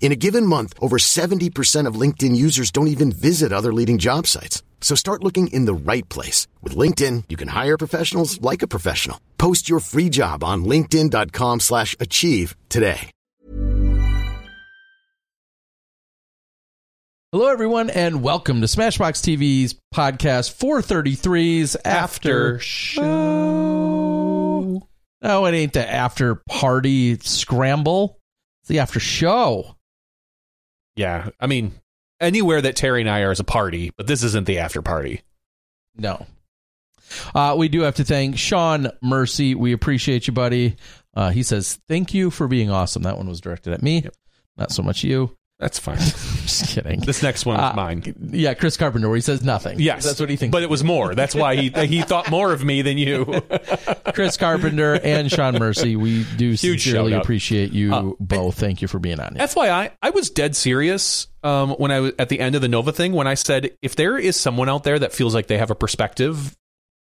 In a given month, over 70% of LinkedIn users don't even visit other leading job sites. So start looking in the right place. With LinkedIn, you can hire professionals like a professional. Post your free job on linkedin.com slash achieve today. Hello, everyone, and welcome to Smashbox TV's podcast 433's After Show. No, it ain't the after party scramble. It's the after show. Yeah, I mean, anywhere that Terry and I are is a party, but this isn't the after party. No. Uh, we do have to thank Sean Mercy. We appreciate you, buddy. Uh, he says, Thank you for being awesome. That one was directed at me, not so much you. That's fine. Just kidding. This next one is Uh, mine. Yeah, Chris Carpenter, where he says nothing. Yes, That's what he thinks. But it was more. That's why he he thought more of me than you. Chris Carpenter and Sean Mercy, we do sincerely shout-out. appreciate you Uh, both. Thank you for being on. here. FYI, I was dead serious um, when I was at the end of the Nova thing when I said if there is someone out there that feels like they have a perspective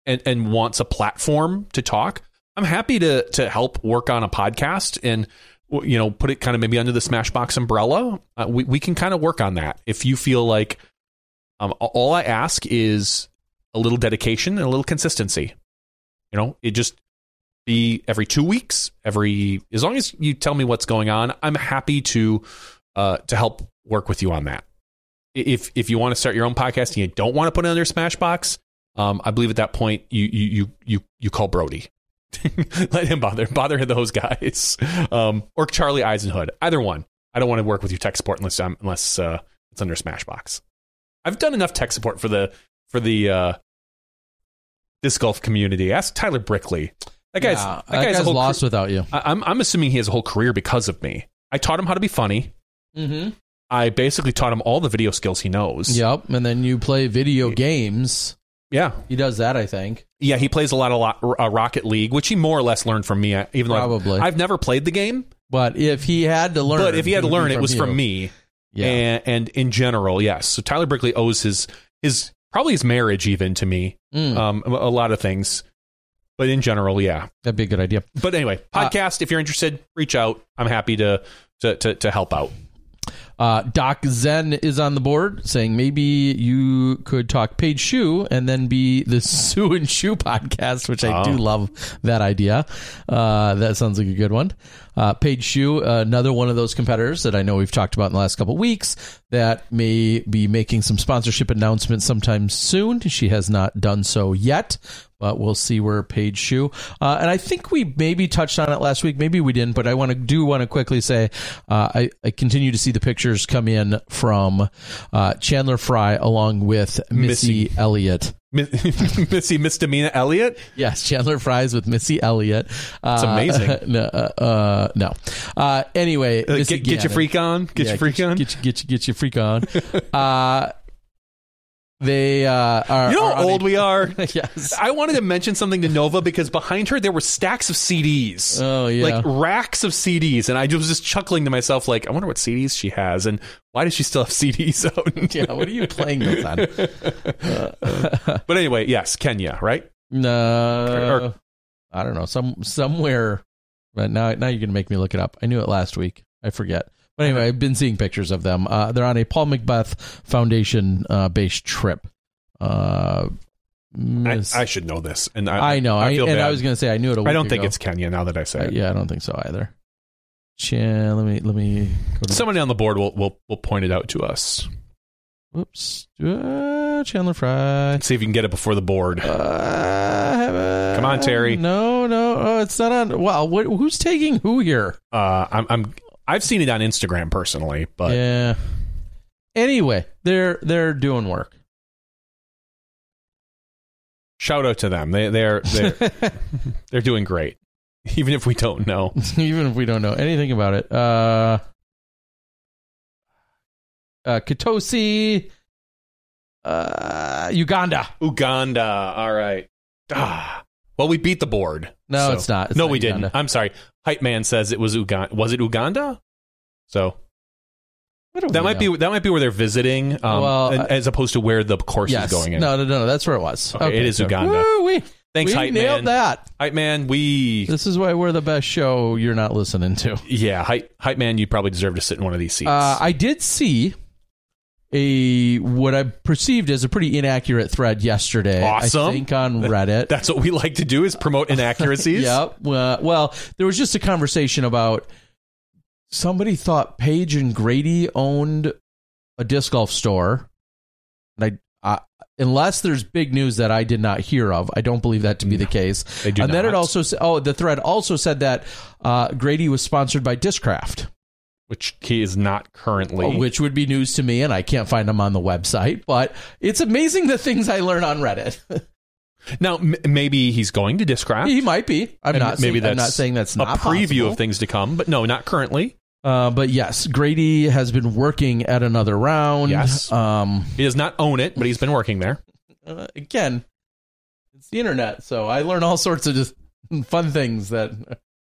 and, and wants a platform to talk, I'm happy to to help work on a podcast and you know put it kind of maybe under the Smashbox umbrella. Uh, we we can kind of work on that if you feel like um, all I ask is a little dedication and a little consistency. You know, it just be every two weeks, every as long as you tell me what's going on, I'm happy to uh, to help work with you on that. If if you want to start your own podcast and you don't want to put it under Smashbox, um, I believe at that point you you you you you call Brody. Let him bother bother those guys, um, or Charlie Eisenhood. Either one. I don't want to work with you tech support unless I'm, unless uh, it's under Smashbox. I've done enough tech support for the for the uh, disc golf community. Ask Tyler Brickley. That guy's Yeah, that guy's, a guy's lost cre- without you. I- I'm I'm assuming he has a whole career because of me. I taught him how to be funny. Mm-hmm. I basically taught him all the video skills he knows. Yep. And then you play video games. Yeah. He does that, I think. Yeah, he plays a lot of lo- uh, Rocket League, which he more or less learned from me. uh, Even though I've- Probably. I've, never played the game, But if he had to learn, but if he had to learn, it was you. from me. Yeah. And, and in general, yes. So Tyler Brickley owes his his probably his marriage even to me. Mm, Um, a, a lot of things, but in general, yeah. that'd be a good idea. But anyway, Uh, podcast. if you're interested, reach out. I'm happy to to to, to help out. Uh, Doc Zen is on the board saying maybe you could talk Paige Shue and then be the Sue and Shue podcast, which I do Oh. love that idea. Uh, that sounds like a good one. Uh, Paige Shue, another one of those competitors that I know we've talked about in the last couple of weeks that may be making some sponsorship announcements sometime soon. She has not done so yet, but we'll see where Paige Shue. Uh, and I think we maybe touched on it last week. Maybe we didn't, but I want to do want to quickly say uh, I, I continue to see the pictures come in from uh, Chandler Fry along with Missy, Missy. Elliott. Missy Misdemeanor Elliott. Yes, Chandler Fry's with Missy Elliott. Uh, amazing. no, uh, uh, no. Uh, anyway, Uh, Missy get, get your freak on. Get Yeah, your freak get, on. Get, your- get, your- get your freak on. uh, they uh, are. you know are how old we are. yes. I wanted to mention something to Nova because behind her there were stacks of CDs. Oh yeah. Like racks of CDs, and I was just chuckling to myself, like, I wonder what CDs she has, and why does she still have CDs out? yeah. What are you playing those on? but anyway, yes, Kenya, right? No. Or- I don't know, some somewhere. But now, now you're gonna make me look it up. I knew it last week. I forget. But anyway, I've been seeing pictures of them. Uh, they're on a Paul McBeth Foundation uh, based trip. Uh, I, I should know this, and I, I know. I, feel and I was gonna say I knew it. I I don't think it's Kenya now that I say Uh, it. yeah, I don't think so either. Yeah, let me let me go to Someone on the board will, will will point it out to us. Whoops, uh, Chandler Fry. See if you can get it before the board. Uh, Come on, Terry. No, no, oh, it's not on. Wow, what, who's taking who here? Uh, I'm, I'm I've seen it on Instagram personally, but yeah. Anyway, they're they're doing work. shout out to them. They they're they're they're doing great, even if we don't know. Even if we don't know anything about it. Uh, uh, Katosi, uh, Uganda. Uganda. All right. Ah. Well, we beat the board. No, so- it's not. It's no, not we Uganda. didn't. I'm sorry. Hype man says it was Uganda. Was it Uganda? So that might know? be that might be where they're visiting, um, Well, and- as opposed to where the course Yes. is going in. No, no, no, no. That's where it was. Okay, it is so- Uganda. Woo, we, Thanks, we hype nailed man. that. Hype man, we This is why we're the best show you're not listening to. yeah, hype hype man, you probably deserve to sit in one of these seats. Uh, I did see a what I perceived as a pretty inaccurate thread yesterday. Awesome. I think on Reddit. That's what we like to do is promote inaccuracies. Yep. Well, well, there was just a conversation about somebody thought Paige and Grady owned a disc golf store, and I, I unless there's big news that I did not hear of, I don't believe that to be the case. They do and then it also oh the thread also said that uh, Grady was sponsored by Discraft. Which he is not currently. Oh, which would be news to me, and I can't find him on the website. But it's amazing the things I learn on Reddit. now, m- maybe he's going to Discraft. he might be. I'm And not. maybe saying, that's I'm not saying that's a preview possible. of things to come, but no, not currently. Uh, but yes, Grady has been working at another round. Yes. Um. He does not own it, but he's been working there. uh, again, it's the internet, so I learn all sorts of just fun things that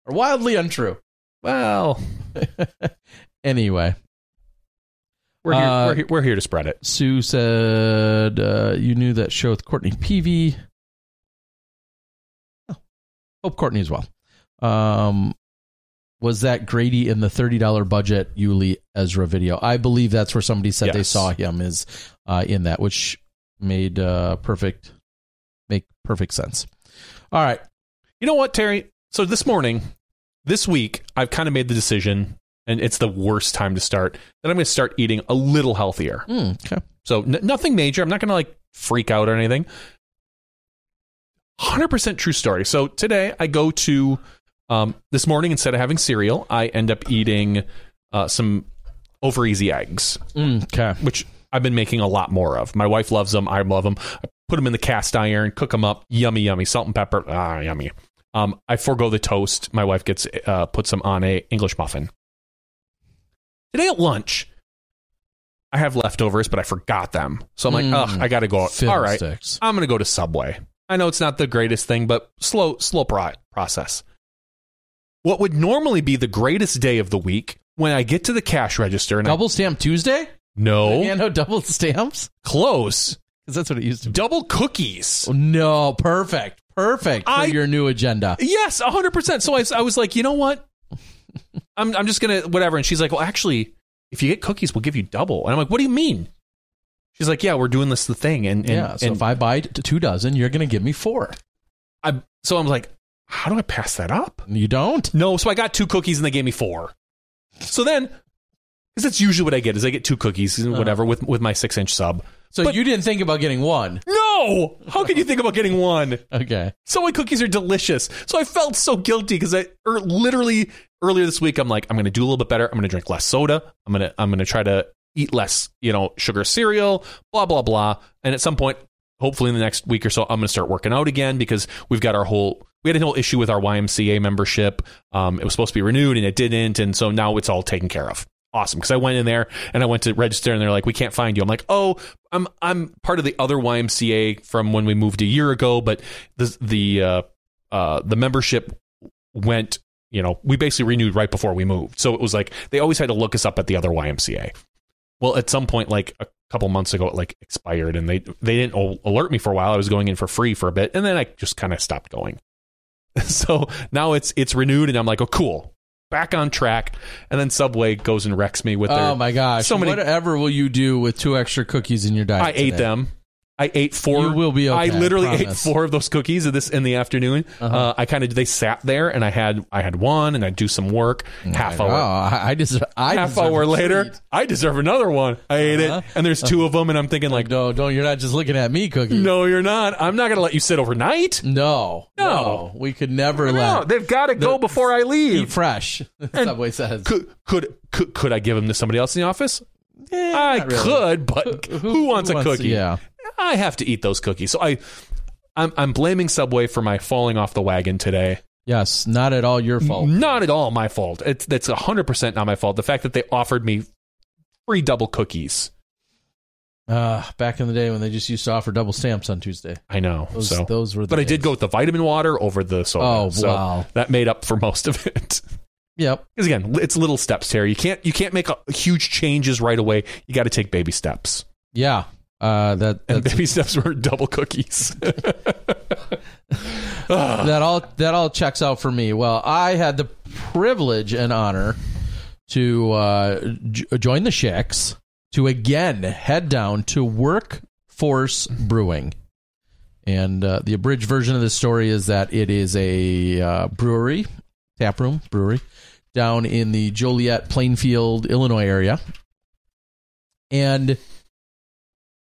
are wildly untrue. Well, anyway, we're here. Uh, we're, here we're here to spread it. Sue said uh, you knew that show with Courtney Peavy. Oh, hope Courtney as well. Um, was that Grady in the thirty dollar budget Yuli Ezra video? I believe that's where somebody said they saw him is uh, in that, which made uh, perfect make perfect sense. All right, You know what, Terry? So this morning, this week, I've kind of made the decision, and it's the worst time to start, that I'm going to start eating a little healthier. Mm, okay. So n- nothing major. I'm not going to like freak out or anything. 100% true story. So today I go to um, this morning instead of having cereal, I end up eating uh, some over easy eggs, Mm, okay. which I've been making a lot more of. My wife loves them. I love them. I put them in the cast iron, cook them up. Yummy, yummy. Salt and pepper. Ah, yummy. Um, I forego the toast. My wife gets uh, puts them on a English muffin. Today at lunch, I have leftovers, but I forgot them. So I'm like, Mm. ugh, I got to go. All right, Fiddlesticks. I'm going to go to Subway. I know it's not the greatest thing, but slow, slow pro- process. What would normally be the greatest day of the week when I get to the cash register and I, Double stamp Tuesday? no Yeah, no double stamps close because that's what it used to be. double cookies. Oh, no, perfect, perfect for I- your new agenda. Yes, 100%. So I, I was like, you know what? I'm, I'm just going to, whatever. And she's like, well, actually, if you get cookies, we'll give you double. And I'm like, what do you mean? She's like, yeah, we're doing this the thing. And, and, yeah, so and if I buy two dozen, you're going to give me four. I, so I'm like, how do I pass that up? You don't? No, so I got two cookies and they gave me four. So then, because that's usually what I get is I get two cookies and uh-huh. whatever with with my six inch sub. So But- you didn't think about getting one? No, how can you think about getting one? Okay. Subway cookies are delicious. So I felt so guilty because I er, literally earlier this week I'm like I'm going to do a little bit better. I'm going to drink less soda. I'm going to I'm going to try to eat less, you know, sugar cereal, blah blah blah. And at some point, hopefully in the next week or so, I'm going to start working out again because we've got our whole we had a whole issue with our YMCA membership. Um, it was supposed to be renewed and it didn't, and so now it's all taken care of. Awesome, because I went in there and I went to register and they're like, "We can't find you." I'm like, "Oh, I'm I'm part of the other YMCA from when we moved a year ago, but the the uh, uh, the membership went." You know, we basically renewed right before we moved, so it was like they always had to look us up at the other YMCA. Well, at some point, like a couple months ago, it like expired, and they they didn't alert me for a while. I was going in for free for a bit, and then I just kind of stopped going. so now it's it's renewed, and I'm like, oh, cool, back on track. And then Subway goes and wrecks me with oh their. Oh my gosh! so many- Whatever will you do with two extra cookies in your diet? I ate today? them. I ate four. You will be okay, I literally I ate four of those cookies of this in the afternoon. uh I kind of they sat there, and I had I had one, and I do some work. Half Oh, hour, I I deserve. I half deserve hour later. I deserve another one. I ate Uh-huh. it, and there's two of them, and I'm thinking like, No, don't. You're not just looking at me, cookie. no, you're not. I'm not going to let you sit overnight. no, No. We could never No, let they've got to go before I leave. eat fresh. Subway says. Could could could, could I give them to somebody else in the office? Eh, I really. could, but who, wants a cookie? Yeah. I have to eat those cookies. So I, I'm, I'm blaming Subway for my falling off the wagon today. Yes. Not at all your fault. Not at all my fault. It's that's 100 percent not my fault. The fact that they offered me free double cookies. Uh, back in the day when they just used to offer double stamps on Tuesday. I know. Those, so, those were. The but I did go with the vitamin water over the soda. Oh, so wow. That made up for most of it. Yep. Because again, it's little steps, Terry. You can't you can't make a, huge changes right away. You got to take baby steps. Yeah. Uh, that And baby steps were double cookies. that all that all checks out for me. Well, I had the privilege and honor to uh, j- join the Shicks to again head down to Workforce Brewing. And uh, the abridged version of the story is that it is a uh, brewery, tap room brewery, down in the Joliet, Plainfield, Illinois area. And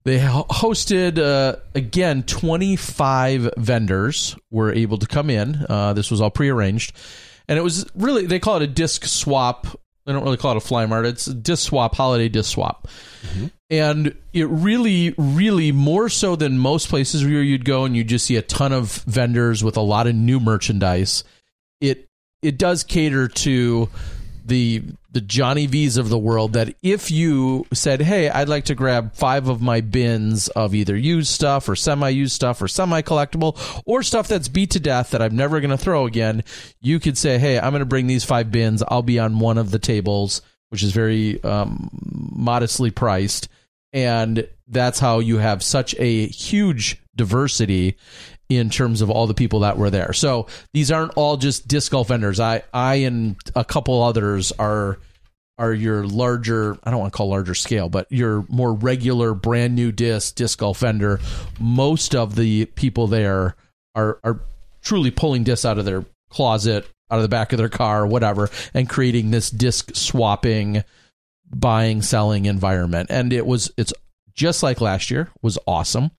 they hosted, uh, again, 25 vendors were able to come in. Uh, this was all prearranged. And it was really, they call it a disc swap. They don't really call it a fly mart. It's a disc swap, holiday disc swap. And it really, really more so than most places where you'd go and you just see a ton of vendors with a lot of new merchandise. It it does cater to the the Johnny V's of the world that if you said, "Hey, I'd like to grab five of my bins of either used stuff or semi-used stuff or semi-collectible or stuff that's beat to death that I'm never going to throw again," you could say, "Hey, I'm going to bring these five bins. I'll be on one of the tables, which is very um, modestly priced." And that's how you have such a huge diversity in terms of all the people that were there. So these aren't all just disc golf vendors. I I and a couple others are are your larger I don't want to call larger scale, but your more regular brand new disc disc golf vendor. Most of the people there are are truly pulling discs out of their closet, out of the back of their car, or whatever, and creating this disc swapping buying selling environment. And it was it's just like last year, was awesome.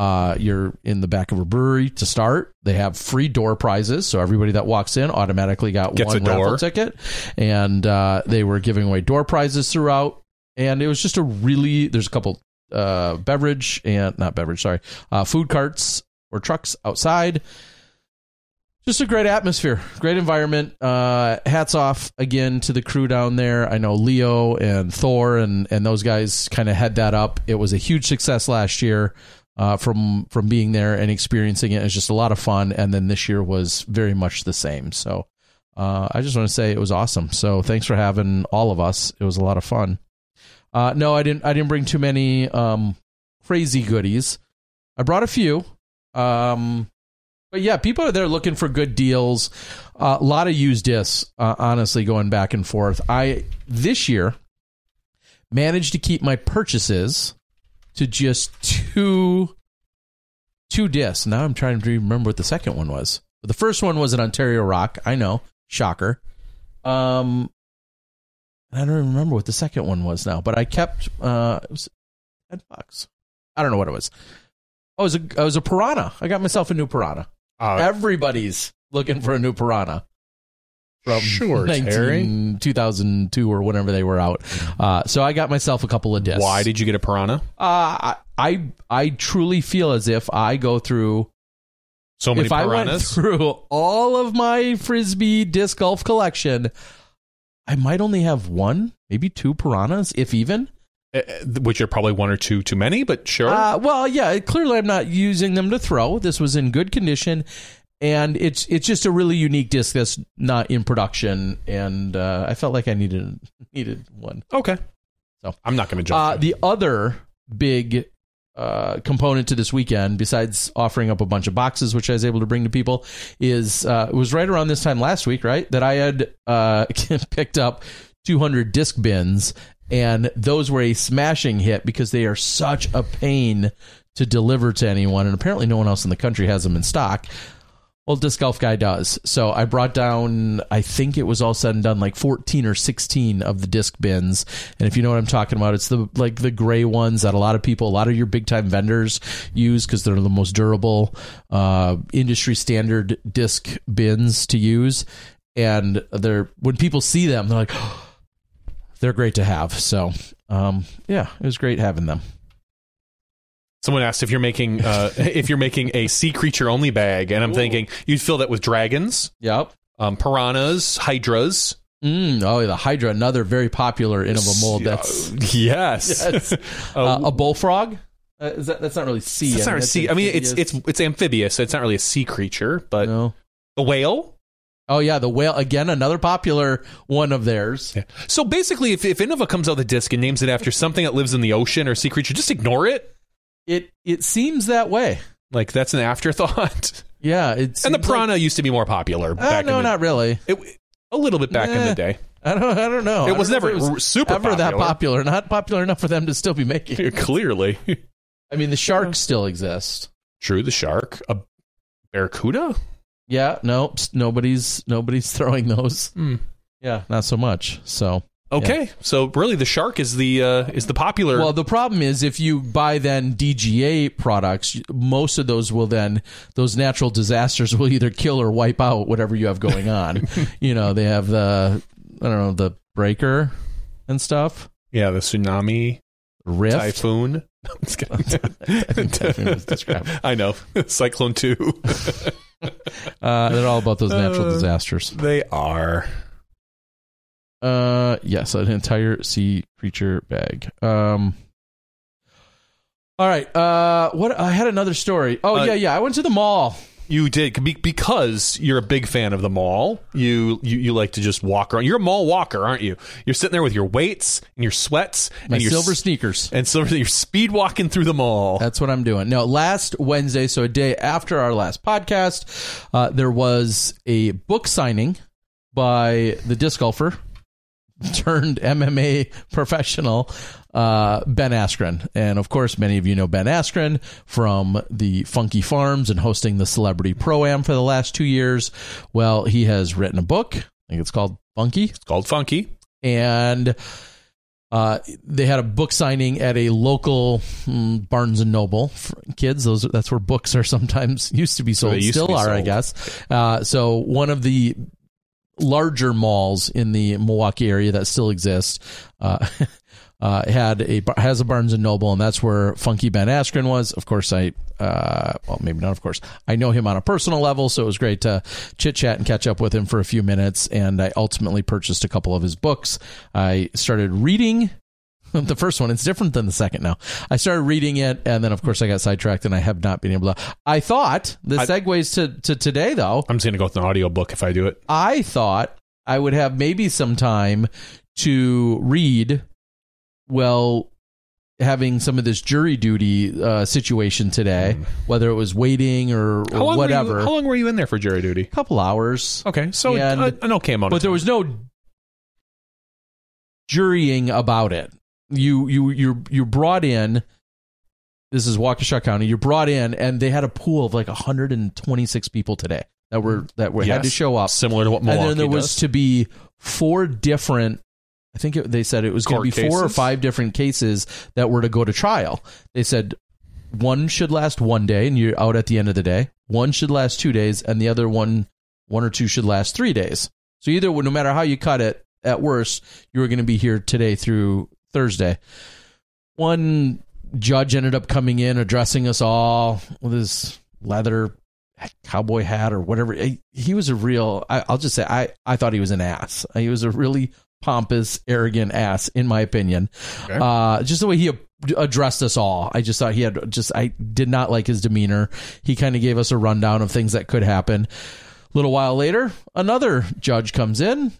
Uh, you're in the back of a brewery to start. They have free door prizes, so everybody that walks in automatically got Gets one raffle ticket, and uh, they were giving away door prizes throughout. And it was just a really there's a couple uh, beverage and not beverage, sorry, uh, food carts or trucks outside. Just a great atmosphere, great environment. Uh, hats off again to the crew down there. I know Leo and Thor and and those guys kind of had that up. It was a huge success last year uh, from from being there and experiencing it. It's just a lot of fun. And then this year was very much the same. So uh, I just want to say it was awesome. So thanks for having all of us. It was a lot of fun. Uh, no, I didn't. I didn't bring too many um, crazy goodies. I brought a few. Um, but yeah, people are there looking for good deals. Uh, a lot of used discs, uh, honestly, going back and forth. I this year managed to keep my purchases to just two two discs. Now I'm trying to remember what the second one was. The first one was an Ontario Roc. I know, shocker. Um, I don't even remember what the second one was now, but I kept uh, it was ten bucks. I don't know what it was. Oh, it was a it was a Piranha. I got myself a new Piranha. Uh, Everybody's looking for a new Piranha. From Sure, 19 Terry. 2002 or whenever they were out. Uh, so I got myself a couple of discs. why did you get a piranha? uh, I, I truly feel as if I go through So many if I went piranhas. through all of my frisbee disc golf collection, I might only have one, maybe two piranhas, if even. Uh, which are probably one or two too many, but sure. Uh, well, yeah, clearly I'm not using them to throw. This was in good condition, and it's it's just a really unique disc that's not in production, and uh, I felt like I needed needed one. okay. So- I'm not going to jump. Uh, the other big uh, component to this weekend, besides offering up a bunch of boxes, which I was able to bring to people, is uh, it was right around this time last week, right, that I had uh, picked up 200 disc bins, and those were a smashing hit because they are such a pain to deliver to anyone, and apparently no one else in the country has them in stock. Well, Disc Golf Guy does. So I brought down, I think it was all said and done, like 14 or 16 of the disc bins. And if you know what I'm talking about, it's the like the gray ones that a lot of people, a lot of your big time vendors use because they're the most durable, uh, industry standard disc bins to use. And they're when people see them, they're like, they're great to have. So, um, yeah, it was great having them. Someone asked if you're making uh, if you're making a sea creature only bag, and I'm thinking you'd fill that with dragons, Yep. um, piranhas, hydras. Mm, oh, the Hydra, another very popular in of a mold. That's Uh, yes. Yes. uh, a bullfrog. Uh, is that, that's not really sea. It's I not mean, a sea. I mean, it's it's it's amphibious. So it's not really a sea creature, but no. a whale. Oh yeah, the whale again. Another popular one of theirs. Yeah. So basically, if if Innova comes out a disc and names it after something that lives in the ocean or sea creature, just ignore it. It it seems that way. Like that's an afterthought. Yeah, it's and the piranha used to be more popular. Uh, back no, in the, not really. It, a little bit back in the day. I don't. I don't know. It was never if r- super ever that popular. popular. Not popular enough for them to still be making. it. Clearly, I mean, the sharks still exist. true. The shark, a barracuda. Yeah. No. Nobody's nobody's throwing those. Hmm. Yeah. Not so much. So. Okay, so really, the shark is the uh, is the popular. Well, the problem is if you buy then DGA products, most of those will then those natural disasters will either kill or wipe out whatever you have going on. you know, they have the I don't know the breaker and stuff, yeah, the tsunami, rift. typhoon. I'm just kidding. I think typhoon was described. I know, cyclone two. Uh, they're all about those natural Uh, disasters. they are. Uh, yes, an entire sea creature bag. Um. All right. Uh, what I had another story. Oh Uh, yeah, yeah. I went to the mall. You did be- because you're a big fan of the mall. You, you you like to just walk around. You're a mall walker, aren't you? You're sitting there with your weights and your sweats My and your silver sneakers. and silver. You're speed walking through the mall. That's what I'm doing. Now, last Wednesday, so a day after our last podcast, uh, there was a book signing by the disc golfer turned MMA professional, uh, Ben Askren. And of course, many of you know Ben Askren from the Funky Farms and hosting the Celebrity Pro Am for the last two years. Well, he has written a book. I think it's called Funky It's called funky. and uh, they had a book signing at a local mm, Barnes and Noble for kids. Those that's where books are sometimes used to be sold, to still are, I guess. Uh, so one of the larger malls in the Milwaukee area that still exist. Uh, Uh, had a has a Barnes and Noble, and that's where Funky Ben Askren was. Of course, I uh, well maybe not. Of course, I know him on a personal level, so it was great to chit chat and catch up with him for a few minutes. And I ultimately purchased a couple of his books. I started reading the first one. It's different than the second now. I started reading it, and then of course I got sidetracked, and I have not been able to. I thought the I- segues to to today though. I'm just gonna go with an audiobook if I do it. I thought I would have maybe some time to read well having some of this jury duty uh, situation today, whether it was waiting or, Hmm. How whatever. You, how long were you in there for jury duty? a couple hours. Okay, so And- uh, an okay amount. But there was no jurying about it. You you you you brought in this is Waukesha County. You're brought in and they had a pool of like 126 people today that were that were had to show up. similar to what Milwaukee and then there was to be four different i think it, they said it was going to be four or five different cases that were to go to trial. They said one should last one day and you're out at the end of the day. One should last two days and the other one one or two should last three days. So either no matter how you cut it at worst you were going to be here today through thursday one judge ended up coming in addressing us all with his leather cowboy hat or whatever. He, was a real. I, I'll just say I I thought he was an ass. He was a really pompous, arrogant ass, in my opinion. Okay. Uh, just the way he addressed us all, I just thought he had just. I did not like his demeanor. He kind of gave us a rundown of things that could happen. A little while later, another judge comes in.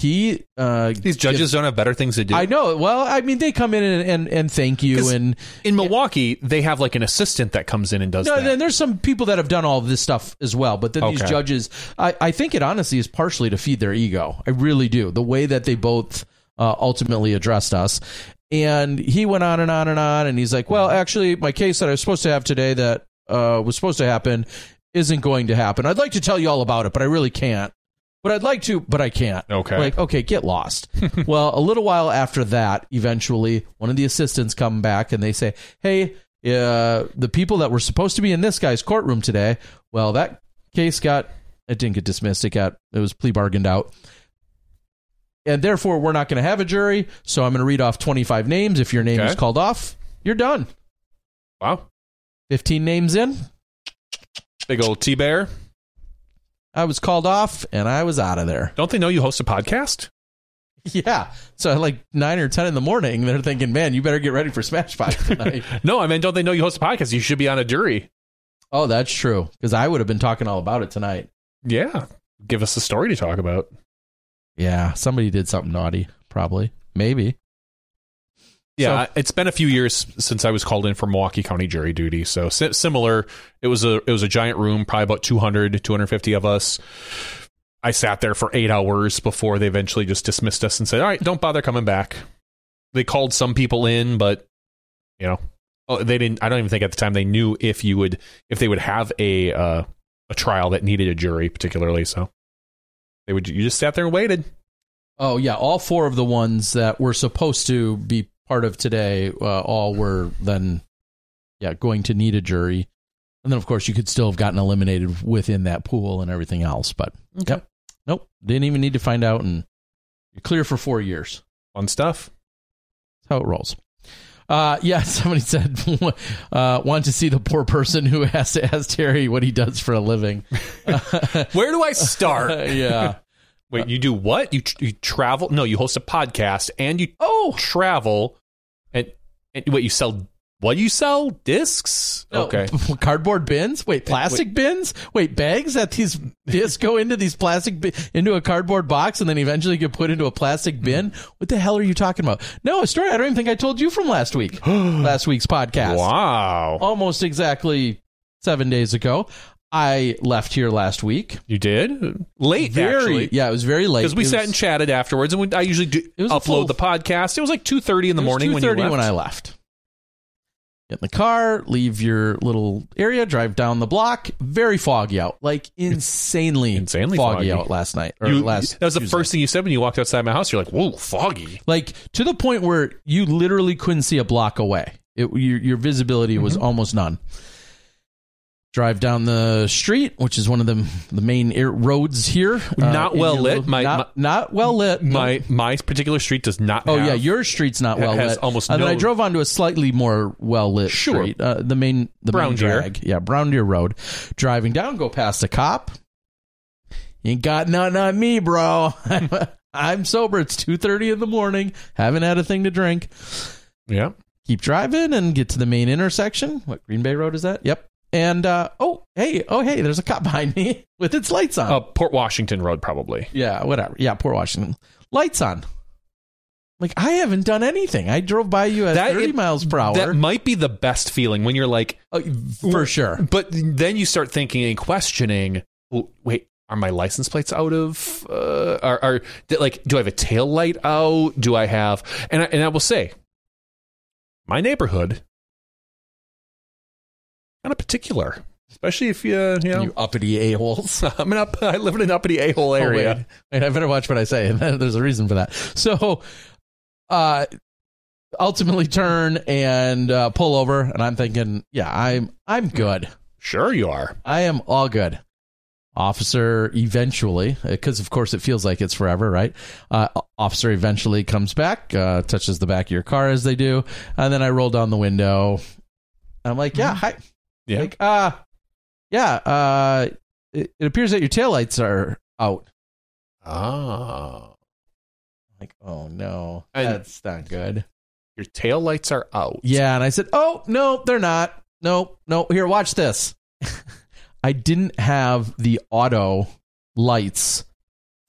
He uh, These judges don't have better things to do. I know. Well, I mean, they come in and and, and thank you, and in Milwaukee, they have like an assistant that comes in and does No, that. and there's some people that have done all of this stuff as well, but then these Okay. judges, I, I think it honestly is partially to feed their ego. I really do. The way that they both uh, ultimately addressed us. And he went on and on and on, and he's like, well, actually, my case that I was supposed to have today that uh, was supposed to happen isn't going to happen. I'd like to tell you all about it, but I really can't. But I'd like to, but I can't. Okay. Like, okay, get lost. well, a little while after that, eventually, one of the assistants come back and they say, "Hey, uh, the people that were supposed to be in this guy's courtroom today, well, that case got it didn't get dismissed. It got it was plea bargained out." And therefore, we're not going to have a jury. So I'm going to read off 25 names. If your name Okay. is called off, you're done. wow. 15 names in, Big old T Bear. I was called off, and I was out of there. Don't they know you host a podcast? Yeah. So at like nine or ten in the morning, they're thinking, "Man, you better get ready for Smash Five tonight." No, I mean, don't they know you host a podcast? You should be on a jury. oh, that's true. Because I would have been talking all about it tonight. Yeah. Give us a story to talk about. Yeah, somebody did something naughty. Probably, maybe. Yeah, it's been a few years since I was called in for Milwaukee County jury duty. So similar, it was a it was a giant room, probably about 200, 250 of us. I sat there for eight hours before they eventually just dismissed us and said, "All right, don't bother coming back." They called some people in, but you know, oh, they didn't. I don't even think at the time they knew if you would if they would have a uh, a trial that needed a jury, particularly. So they would. You just sat there and waited. Oh yeah, all four of the ones that were supposed to be part of today, uh, all were then, yeah, going to need a jury. And then of course you could still have gotten eliminated within that pool and everything else. But yep, nope, didn't even need to find out, and you're clear for four years. Fun stuff. That's how it rolls. Uh, yeah, somebody said uh, want to see the poor person who has to ask Terry what he does for a living. Where do I start? yeah. Wait, you do what? You, tr- you travel? No, you host a podcast and you Oh, travel. And, and wait, you sell what you sell? Discs? no, Okay. Cardboard bins? Wait, plastic bins? Wait, bags that these discs go into these plastic bi- into a cardboard box and then eventually get put into a plastic bin? What the hell are you talking about? No, a story I don't even think I told you from last week. last week's podcast. Wow. Almost exactly seven days ago. I left here last week. You did? Late, Very, actually. yeah, it was very late. Because we It sat was- and chatted afterwards, and we, I usually do It was upload full- the podcast. It was like two thirty in the morning when you 2:30 left. when I left. Get in the car, leave your little area, drive down the block. Very foggy out, like insanely, insanely foggy, foggy. out last night or You- last. that was the Tuesday. first thing you said when you walked outside my house. You're like, "Whoa, foggy." like to the point where you literally couldn't see a block away. It, your, your visibility was Mm-hmm. almost none. Drive down the street, which is one of the the main air roads here. uh, Not in well lit. little- My- not, not well lit. My my particular street does not. Oh have, yeah, your street's not well has lit. almost and then I drove onto a slightly more well lit Sure. street. Uh, the main the Brown main Deer. drag. Yeah, Brown Deer Road. Driving down, go past a cop. Ain't got nothing on me, bro. I'm sober. It's two thirty in the morning. Haven't had a thing to drink. yeah. Keep driving and get to the main intersection. What Green Bay Road is that? Yep. And uh, oh hey oh hey, there's a cop behind me with its lights on. Uh, Port Washington Road, probably. Yeah, whatever. Yeah, Port Washington. Lights on. Like I haven't done anything. I drove by you at That- 30 it- miles per hour. That might be the best feeling when you're like, Uh, for sure. But then you start thinking and questioning. Well, wait, are my license plates out of? Uh, are are like? Do I have a tail light out? Do I have? And I, and I will say, my neighborhood kind of particular, especially if you you know. You uppity a holes. I'm an up. I live in an uppity a hole area. Oh, wait. Wait, I better watch what I say. There's a reason for that. So, uh, ultimately turn and uh, pull over, and I'm thinking, yeah, I'm I'm good. Sure, you are. I am all good. Officer eventually, because of course it feels like it's forever, right? Uh, officer eventually comes back, uh, touches the back of your car as they do, and then I roll down the window. I'm like, yeah, hi. Yeah. Like, uh, yeah, uh, it, it appears that your taillights are out. Ah, Like, oh no, And- that's not good. your tail lights are out. Yeah, and I said, "Oh no, they're not. No, no. Here, watch this." I didn't have the auto lights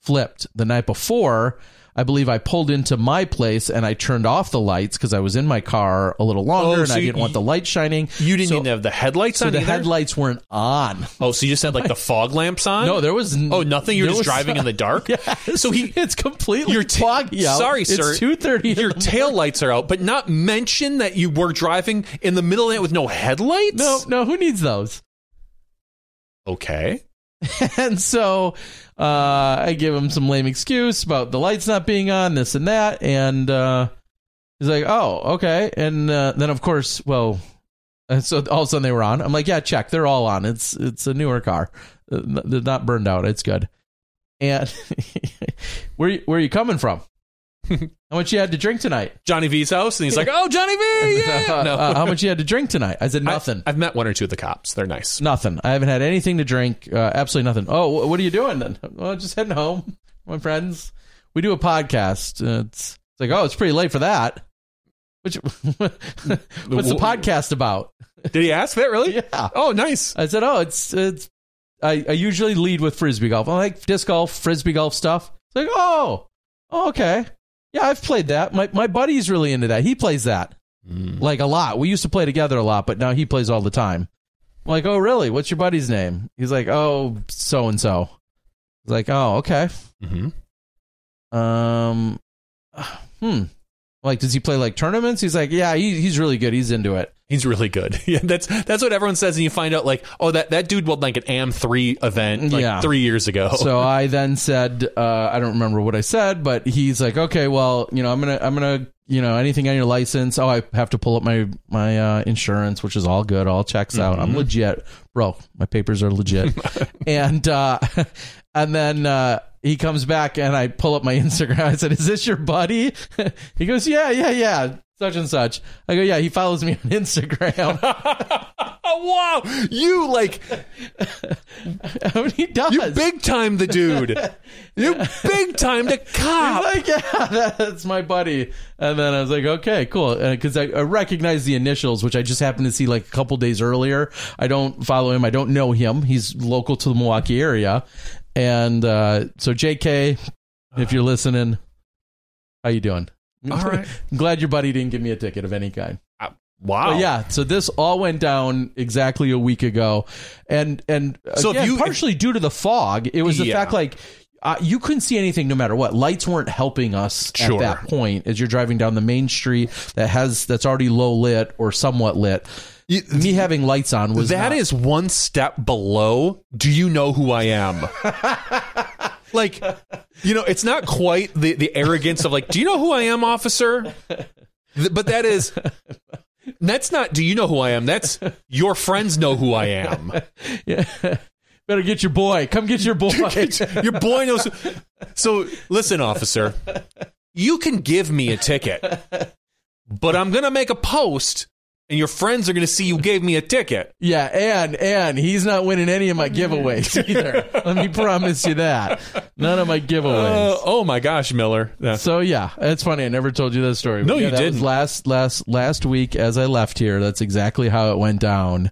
flipped. The night before, I believe I pulled into my place and I turned off the lights because I was in my car a little longer Oh, and so I you- didn't want the light shining. You didn't so, even have the headlights so on. the either? headlights weren't on. Oh, so you just had like the fog lamps on? No, there was n- Oh, nothing. You're there just was- driving in the dark. So he it's completely your ta- foggy out. Sorry, it's sir. Two thirty. Your tail lights are out, but not mention that you were driving in the middle of the night with no headlights. No, no. Who needs those? Okay. and so uh, I give him some lame excuse about the lights not being on, this and that, and uh, he's like, "Oh, okay." And uh, then, of course, well, and so all of a sudden they were on. I'm like, "Yeah, check. They're all on. It's it's a newer car. Uh, They're not burned out. It's good." And where where are you coming from? How much you had to drink tonight? Johnny V's house, and he's like, "Oh, Johnny V, yeah." No, Uh, how much you had to drink tonight? I said nothing. I, have met one or two of the cops. They're nice. Nothing. I haven't had anything to drink. Uh, absolutely nothing. Oh, wh- what are you doing then? Well, just heading home. My friends. We do a podcast. Uh, it's, it's like, oh, it's pretty late for that. Which, what's the podcast about? Did he ask that really? Yeah. Oh, nice. I said, oh, it's it's. I, I usually lead with frisbee golf. I like disc golf, frisbee golf stuff. It's like, oh, oh, okay, yeah, I've played that. My my buddy's really into that. He plays that like a lot. We used to play together a lot, but now he plays all the time. I'm like, oh, really? What's your buddy's name? He's like, oh, so and so. Like, oh, okay. Mm-hmm. Um, hmm. Like, does he play like tournaments? He's like, yeah, he, he's really good. He's into it. He's really good. Yeah, that's that's what everyone says, and you find out like, oh, that that dude won like an Am three event like Yeah. three years ago. So I then said, uh, I don't remember what I said, but he's like, okay, well, you know, I'm gonna, I'm gonna, you know, anything on your license. Oh, I have to pull up my my uh, insurance, which is all good, all checks out. I'm legit, bro. My papers are legit, and uh, and then. Uh, he comes back and I pull up my Instagram. I said, "Is this your buddy?" he goes, "Yeah, yeah, yeah, such and such." I go, "Yeah, he follows me on Instagram." oh wow, you like I mean, he does. you big time the dude. you big time the cop. He's like, yeah, that's my buddy. And then I was like, okay, cool. Because I, I recognize the initials, which I just happened to see like a couple days earlier. I don't follow him. I don't know him. He's local to the Milwaukee area. And uh, so, JK, if you're listening, how you doing? All right. Glad your buddy didn't give me a ticket of any kind. Wow. But yeah, so this all went down exactly a week ago, and and So again, you- partially due to the fog, it was the Yeah. fact like uh, you couldn't see anything no matter what. Lights weren't helping us Sure. at that point as you're driving down the main street that has that's already low lit or somewhat lit. You- Me having lights on was That not- is one step below. Do you know who I am? like, you know, it's not quite the the arrogance of like, do you know who I am, officer? But that is. That's not. Do you know who I am? That's your friends know who I am. yeah. Better get your boy. Come get your boy. Your boy knows. So listen, officer, you can give me a ticket, but I'm gonna make a post, and your friends are gonna see you gave me a ticket. yeah, and and he's not winning any of my giveaways either. Let me promise you that. None of my giveaways. Uh, oh my gosh, Miller. Yeah. So yeah, it's funny. I never told you that story. No, But yeah, you didn't. last last last week as I left here. That's exactly how it went down,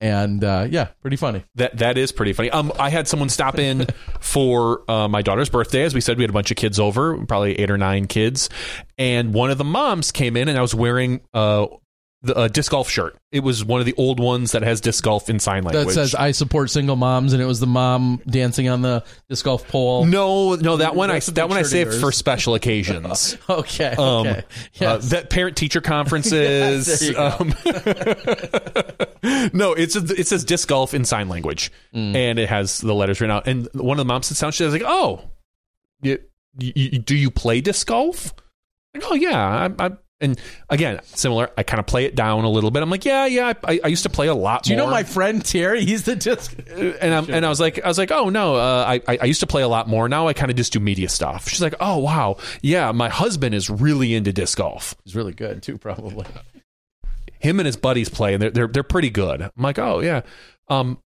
and uh, yeah, pretty funny. That that is pretty funny. Um, I had someone stop in for uh, my daughter's birthday. As we said, we had a bunch of kids over, probably eight or nine kids, and one of the moms came in, and I was wearing uh, the a disc golf shirt. It was one of the old ones that has disc golf in sign language. That says I support single moms, and it was the mom dancing on the disc golf pole. no, no, that one I That's a that one I big shirt of saved for special occasions. Okay, Um, okay, uh, that parent teacher conferences. Yes, there you go. um, no, it's a, it says disc golf in sign language, Mm. and it has the letters written out. And one of the moms sits down. She was like, "Oh, you, you- do you play disc golf?" Like, oh yeah, I, I, and again, similar. I kind of play it down a little bit. I'm like, yeah, yeah. I, I used to play a lot. Do you know my friend Terry? He's the disc. and I'm, and I was like, I was like, oh no, uh, I I I used to play a lot more. Now I kind of just do media stuff. She's like, oh wow, yeah, my husband is really into disc golf. He's really good too, probably. Him and his buddies play, and they're they're they're pretty good. I'm like, oh yeah. Um,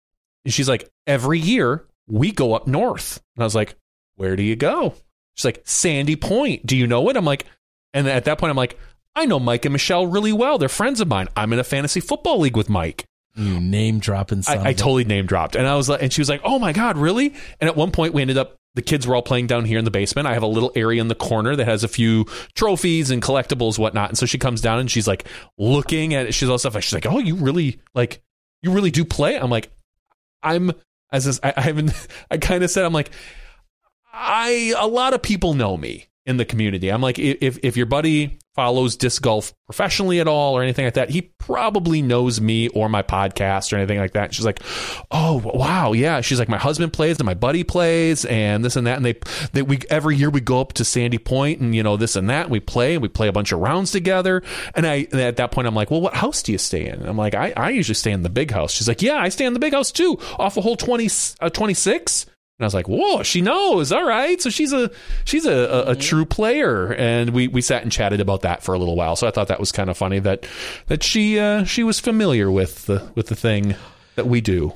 and she's like, every year we go up north, and I was like, where do you go? She's like, Sandy Point. Do you know it? I'm like, and at that point, I'm like, I know Mike and Michelle really well. They're friends of mine. I'm in a fantasy football league with Mike. You name dropping. I, I totally name dropped, and I was like, and she was like, "Oh my god, really?" And at one point, we ended up the kids were all playing down here in the basement. I have a little area in the corner that has a few trophies and collectibles, whatnot. And so she comes down and she's like looking at it. She's all stuff. She's like, "Oh, you really like, you really do play?" I'm like, "I'm." As this, I, I haven't. I kind of said, "I'm like, I a lot of people know me in the community. I'm like, if if your buddy follows disc golf professionally at all or anything like that, he probably knows me or my podcast or anything like that. And she's like, oh wow, yeah. She's like, my husband plays and my buddy plays and this and that. And they they we every year we go up to Sandy Point and you know this and that. And we play and we play a bunch of rounds together. And I and at that point I'm like, well, what house do you stay in? And I'm like, I I usually stay in the big house. She's like, yeah, I stay in the big house too, off a whole 20 uh, 26. And I was like, "Whoa, she knows! All right, so she's a she's a, a, a, Mm-hmm. true player." And we, we sat and chatted about that for a little while. So I thought that was kind of funny that that she uh, she was familiar with the with the thing that we do.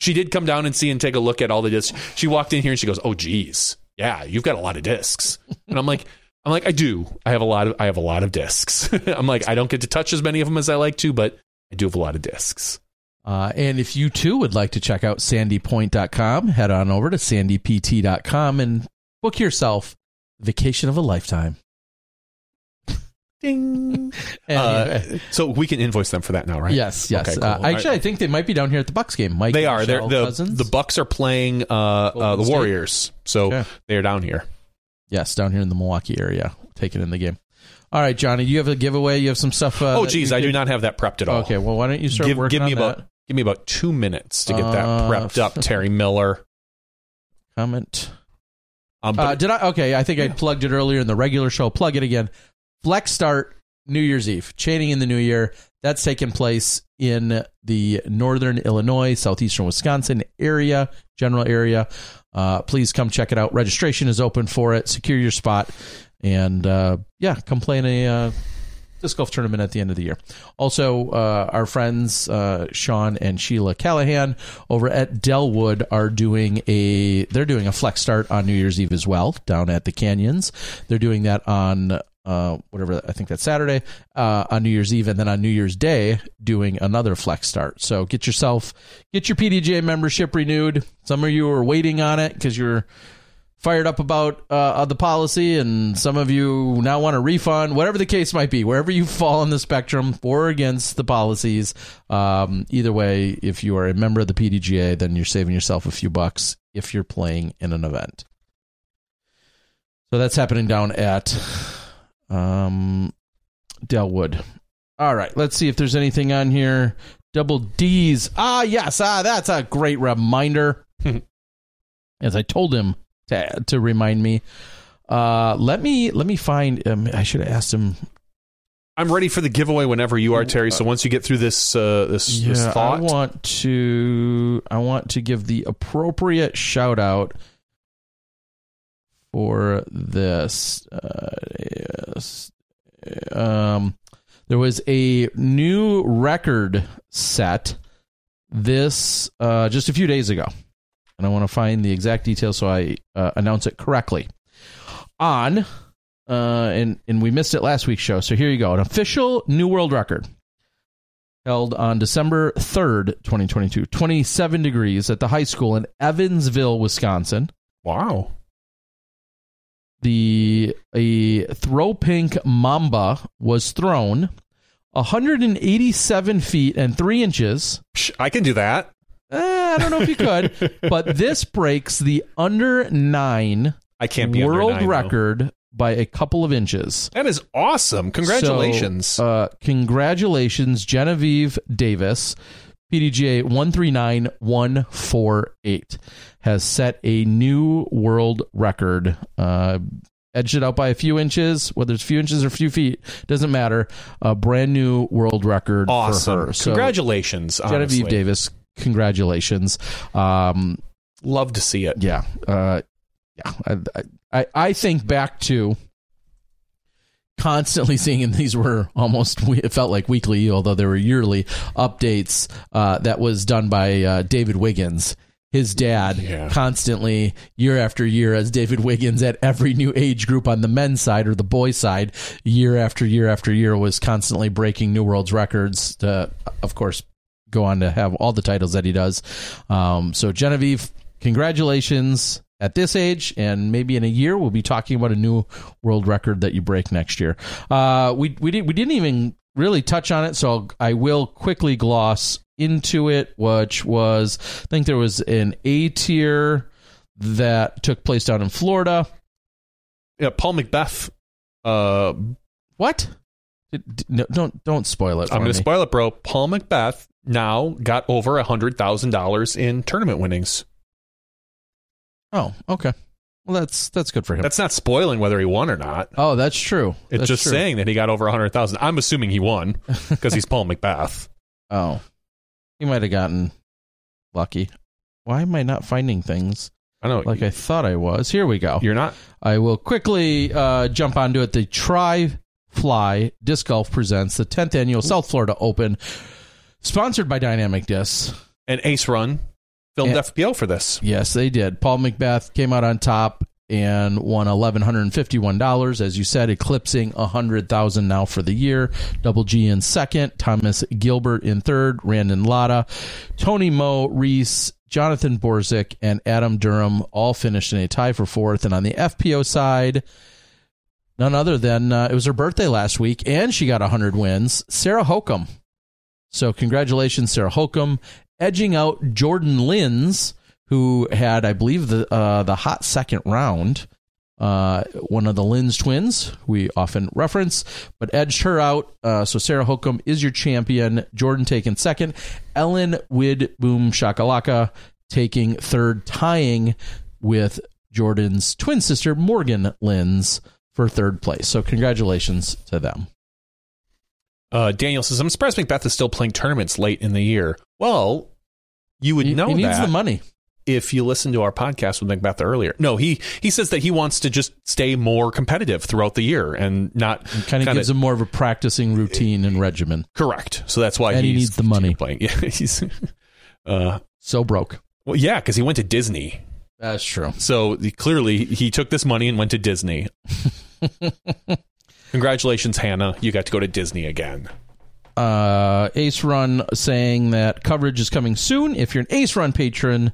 She did come down and see and take a look at all the discs. She walked in here and she goes, "Oh, geez, yeah, you've got a lot of discs." And I'm like, "I'm like, I do. I have a lot of I have a lot of discs." I'm like, I don't get to touch as many of them as I like to, but I do have a lot of discs. Uh, and if you too would like to check out sandypoint.com, head on over to sandypt.com and book yourself vacation of a lifetime. Ding. Anyway. Uh, so we can invoice them for that now, right? Yes, yes. Okay, cool. uh, actually, I think they might be down here at the Bucks game. Mike, They are. They're, the Cousins. the Bucks are playing uh, uh, the State? Warriors, so Okay. they're down here. yes, down here in the Milwaukee area, taking in the game. All right, Johnny, you have a giveaway. You have some stuff. Uh, oh, that geez, I do not have that prepped at all. Okay, well, why don't you start give, working give me on about that? Give me about two minutes to get that Uh, prepped up, Terry Miller. Comment. Um, Uh, did I? Okay, I think I plugged it earlier in the regular show. Plug it again. Flex start New Year's Eve, chaining in the new year. That's taking place in the northern Illinois, southeastern Wisconsin area, general area. Uh, please come check it out. Registration is open for it. Secure your spot, and uh, yeah, come play in a uh, disc golf tournament at the end of the year. Also, uh, our friends uh, Sean and Sheila Callahan over at Delwood are doing a they're doing a flex start on New Year's Eve as well down at the Canyons. They're doing that on uh, whatever I think that's Saturday uh, on New Year's Eve, and then on New Year's Day doing another flex start. So get yourself get your PDGA membership renewed. Some of you are waiting on it because you're fired up about uh, the policy, and some of you now want a refund. Whatever the case might be, wherever you fall on the spectrum for or against the policies, um, either way, if you are a member of the PDGA, then you're saving yourself a few bucks if you're playing in an event. So that's happening down at um, Delwood. All right, let's see if there's anything on here. Double D's. Ah, yes. Ah, that's a great reminder. As I told him to to remind me. Uh, let me let me find. Um, I should have asked him. I'm ready for the giveaway whenever you are, Terry. So once you get through this uh, this, this Yeah, I want to. I want to give the appropriate shout out for this. Uh, yes. Um, there was a new record set this uh, just a few days ago, and I want to find the exact details so I uh, announce it correctly. On uh, and and we missed it last week's show, so here you go: an official new world record held on December 3rd, 2022, 27 degrees at the high school in Evansville, Wisconsin. wow, The a throw pink mamba was thrown 187 feet and 3 inches. I can do that. Eh, I don't know if you could, but this breaks the under 9 I can't be under world nine, though. record by a couple of inches. That is awesome! Congratulations. So, uh, congratulations, Genevieve Davis. PDGA 139148 has set a new world record. Uh, edged it out by a few inches, whether it's a few inches or a few feet, doesn't matter. A brand new world record awesome! for her. So, Congratulations, Genevieve honestly. Davis, congratulations. Um, Love to see it. yeah, uh, yeah. I, I I think back to constantly seeing, and these were almost it felt like weekly, although they were yearly updates. Uh, that was done by uh, David Wiggins. His dad Yeah. constantly, year after year, as David Wiggins at every new age group on the men's side or the boys' side, year after year after year, was constantly breaking new world's records. To, of course, go on to have all the titles that he does. Um, so Genevieve, congratulations at this age, and maybe in a year we'll be talking about a new world record that you break next year. Uh, we we didn't we didn't even really touch on it, so I will quickly gloss into it, which was I think there was an A tier that took place down in Florida. Yeah, Paul McBeth. Uh, What? No, don't don't spoil it. I'm going to spoil it, bro. Paul McBeth now got over a hundred thousand dollars in tournament winnings. Oh, okay. Well, that's that's good for him. That's not spoiling whether he won or not. oh, that's true. It's That's just true. saying that he got over a hundred thousand. I'm assuming he won because he's Paul McBeth. Oh, he might have gotten lucky. Why am I not finding things I don't know. like I thought I was? Here we go. You're not. I will quickly uh, jump onto it. The Tri Fly Disc Golf presents the 10th annual South Florida Open, sponsored by Dynamic Disc. and ace run filmed Yeah. FPL for this. Yes, they did. Paul McBeth came out on top and won eleven hundred and fifty-one dollars, as you said, eclipsing a hundred thousand now for the year. Double G in second, Thomas Gilbert in third, Randon Lotta, Tony Moe, Reese, Jonathan Borzik, and Adam Durham all finished in a tie for fourth. And on the FPO side, none other than uh, it was her birthday last week, and she got hundred wins. Sarah Hokom. So congratulations, Sarah Hokom, edging out Jordan Lins, who had, I believe, the uh, the hot second round. Uh, one of the Lins twins we often reference, but edged her out. Uh, so Sarah Hokom is your champion. Jordan taking second. Ellen Widboom Shakalaka taking third, tying with Jordan's twin sister Morgan Lins for third place. So congratulations to them. Uh, Daniel says, "I'm surprised McBeth is still playing tournaments late in the year." Well, you would he, know he needs the money. if you listened to our podcast with McBeth earlier. No, he he says that he wants to just stay more competitive throughout the year and not Kind of gives him more of a practicing routine and regimen. correct. So that's why And he needs the money. playing. Yeah, he's uh, So broke. well, yeah, because he went to Disney. That's true. So he- clearly, he took this money and went to Disney. Congratulations, Hannah! You got to go to Disney again. uh, Ace Run saying that coverage is coming soon. If you're an Ace Run patron,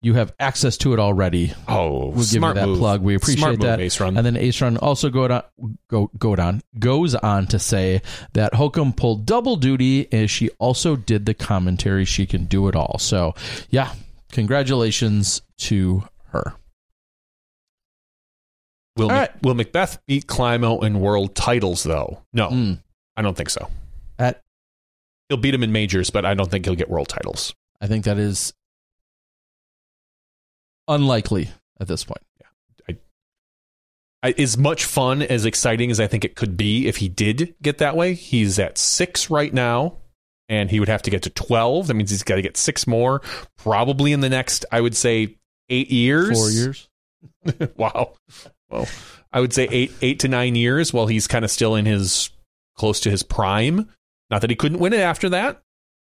you have access to it already. Oh, We'll give you smart that move. plug. We appreciate Smart move, that. Ace Run. And then Ace Run also go on, go go on goes on to say that Hokom pulled double duty, and she also did the commentary. She can do it all. So yeah, congratulations to her. Will, All Mac- will McBeth beat Climo in world titles, though? No, Mm. I don't think so. At He'll beat him in majors, but I don't think he'll get world titles. I think that is unlikely at this point. I, as much fun, as exciting as I think it could be if he did get that way, he's at six right now, and he would have to get to 12. That means he's got to get six more, probably in the next, I would say, eight years. Four years. wow. Well, I would say eight, eight to nine years while he's kind of still in his close to his prime. Not that he couldn't win it after that,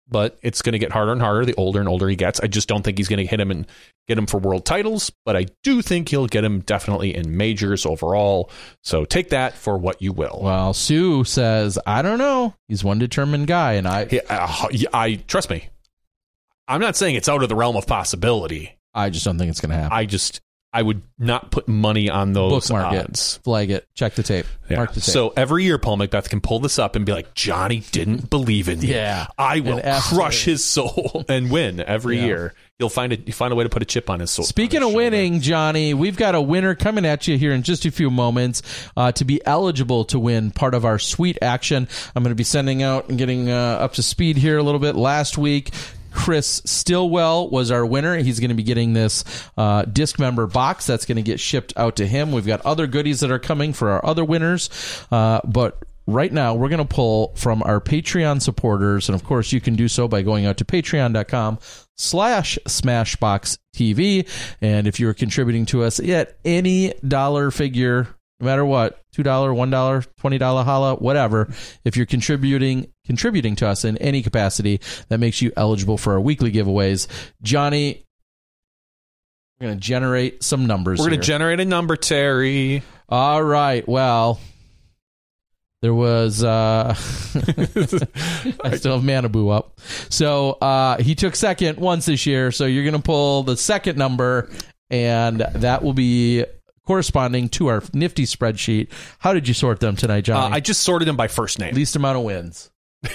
but it's going to get harder and harder the older and older he gets. I just don't think he's going to hit him and get him for world titles, but I do think he'll get him definitely in majors overall. So take that for what you will. Well, Shue says, I don't know. He's one determined guy, and I, He- uh, I trust me. I'm not saying it's out of the realm of possibility. I just don't think it's going to happen. I just I would not put money on those Bookmark odds. it, flag it, check the tape, Yeah. mark the tape. So every year, Paul McBeth can pull this up and be like, Johnny didn't believe in you. Yeah. I will crush his soul and win every Yeah. year. You'll find a you find a way to put a chip on his soul. Speaking of his shoulder. winning, Johnny, we've got a winner coming at you here in just a few moments. Uh, to be eligible to win part of our sweet action, I'm going to be sending out and getting uh, up to speed here a little bit. Last week, Chris Stillwell was our winner. He's going to be getting this uh, disc member box that's going to get shipped out to him. We've got other goodies that are coming for our other winners, uh, but right now we're going to pull from our patreon supporters and of course you can do so by going out to patreon.com slash smashbox tv and if you're contributing to us at any dollar figure no matter what $2 $1 $20 holla whatever if you're contributing contributing to us in any capacity that makes you eligible for our weekly giveaways johnny we're going to generate some numbers We're going to generate a number, Terry. All right. Well, there was uh I still have Manabu up. So uh he took second once this year, so you're gonna pull the second number and that will be corresponding to our nifty spreadsheet. How did you sort them tonight, Uh, I just sorted them by first name. Least amount of wins.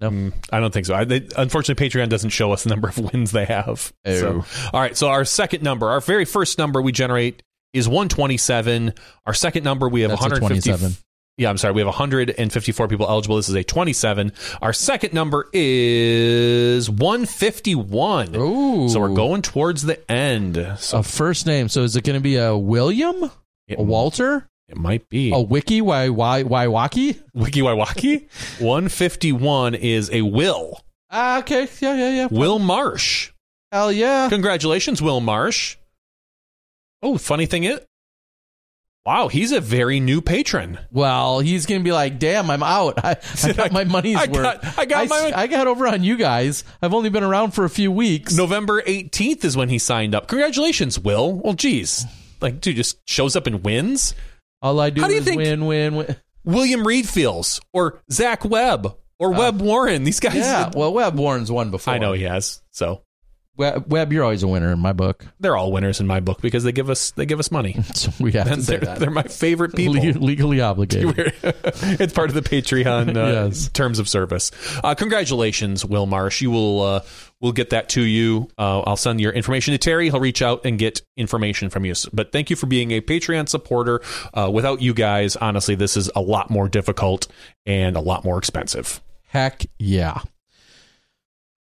no. Mm, I don't think so. I, they, unfortunately, Patreon doesn't show us the number of wins they have. Oh. So, all right. So our second number, our very first number we generate is 127. Our second number we have That's a 150. 27. Yeah, I'm sorry. We have 154 people eligible. This is a 27. Our second number is 151. Ooh. So we're going towards the end. So a first name. So is it going to be a William, it, a Walter, it might be a Wiki, why why why Waki? Wiki Waiwaki. 151 is a Will. Ah, okay, yeah, yeah, yeah. Will Marsh. Hell yeah. Congratulations, Will Marsh. Oh, funny thing is, wow, he's a very new patron. Well, he's gonna be like, "Damn, I'm out. I, I got my money's I worth. got- I got my- I got over on you guys. I've only been around for a few weeks. November 18th is when he signed up. Congratulations, Will. Well, geez. Like, dude, just shows up and wins. All I do How do you is think- win, win, win. William Reed Fields or Zach Webb or Webb Warren. These guys. Uh, Yeah. Well, Webb Warren's won before. I know he has. So Webb, Webb, you're always a winner in my book. they're all winners in my book because they give us they give us money. So we have to say they're, that. they're my favorite people. Le- legally obligated. it's part of the Patreon uh, Yes. terms of service. Uh, congratulations, Will Marsh. You will uh, we'll get that to you. Uh, I'll send your information to Terry. He'll reach out and get information from you. But thank you for being a Patreon supporter. Uh, without you guys, honestly, this is a lot more difficult and a lot more expensive. Heck yeah.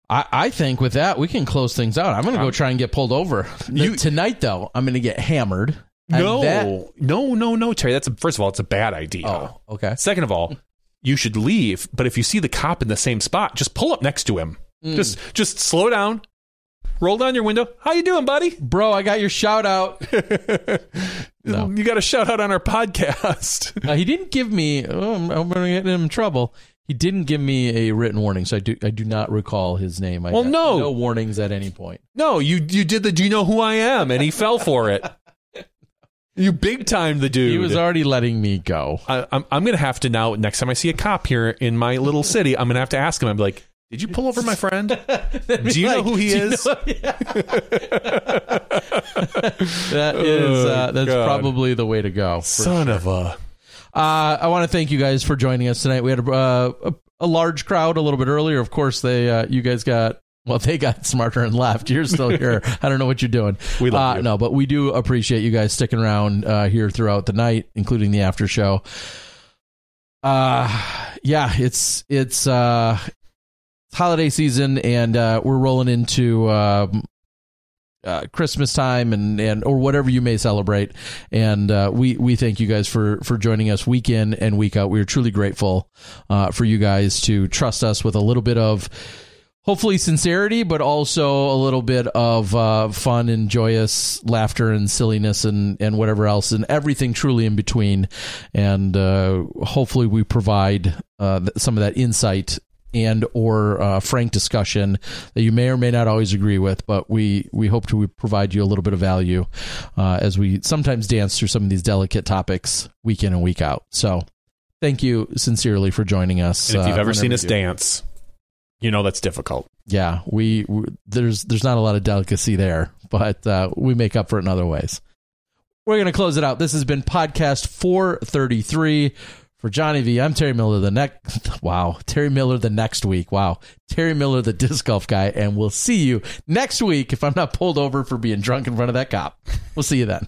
I, I think with that we can close things out. I'm gonna go try and get pulled over You- tonight. Though I'm gonna get hammered. And No, that- no, no, no, Terry. That's a, first of all, it's a bad idea. oh, okay. Second of all, you should leave. But if you see the cop in the same spot, just pull up next to him. Mm. Just, just slow down. Roll down your window. How you doing, buddy? Bro, I got your shout out. No. You got a shout out on our podcast. Uh, he didn't give me. Oh, I'm, I'm going to get him in trouble. He didn't give me a written warning, so I do. I do not recall his name. I Well, got no. no warnings at any point. no, you you did the do you know who I am? And he fell for it. You big time the dude. He was already letting me go. I, I'm I'm gonna have to now. Next time I see a cop here in my little city, I'm gonna have to ask him. I'm like, did you pull over my friend? Do you know who he is? that is. Uh, Oh, that's God. probably the way to go. for Son of a. Uh, I want to thank you guys for joining us tonight. We had a, uh, a, a large crowd a little bit earlier. Of course, they uh, you guys got well, they got smarter and left. You're still here. I don't know what you're doing. We love uh, you. No, but we do appreciate you guys sticking around uh, here throughout the night, including the after show. Uh, yeah, it's it's uh, it's holiday season, and uh, we're rolling into. Um, uh, Christmas time and, and or whatever you may celebrate. And uh, we we thank you guys for for joining us week in and week out. We are truly grateful uh, for you guys to trust us with a little bit of hopefully sincerity, but also a little bit of uh, fun and joyous laughter and silliness and and whatever else and everything truly in between. And uh, hopefully we provide uh, some of that insight and or uh, frank discussion that you may or may not always agree with, but we we hope to provide you a little bit of value uh, as we sometimes dance through some of these delicate topics week in and week out. So, thank you sincerely for joining us. And if you've uh, ever seen us do. dance, you know that's difficult. yeah, we, we there's there's not a lot of delicacy there, but uh, we make up for it in other ways. We're gonna close it out. This has been podcast 433 for Johnny V. I'm Terry Miller. The next wow, Terry Miller the next week. Wow, Terry Miller the disc golf guy, and we'll see you next week if I'm not pulled over for being drunk in front of that cop. We'll see you then.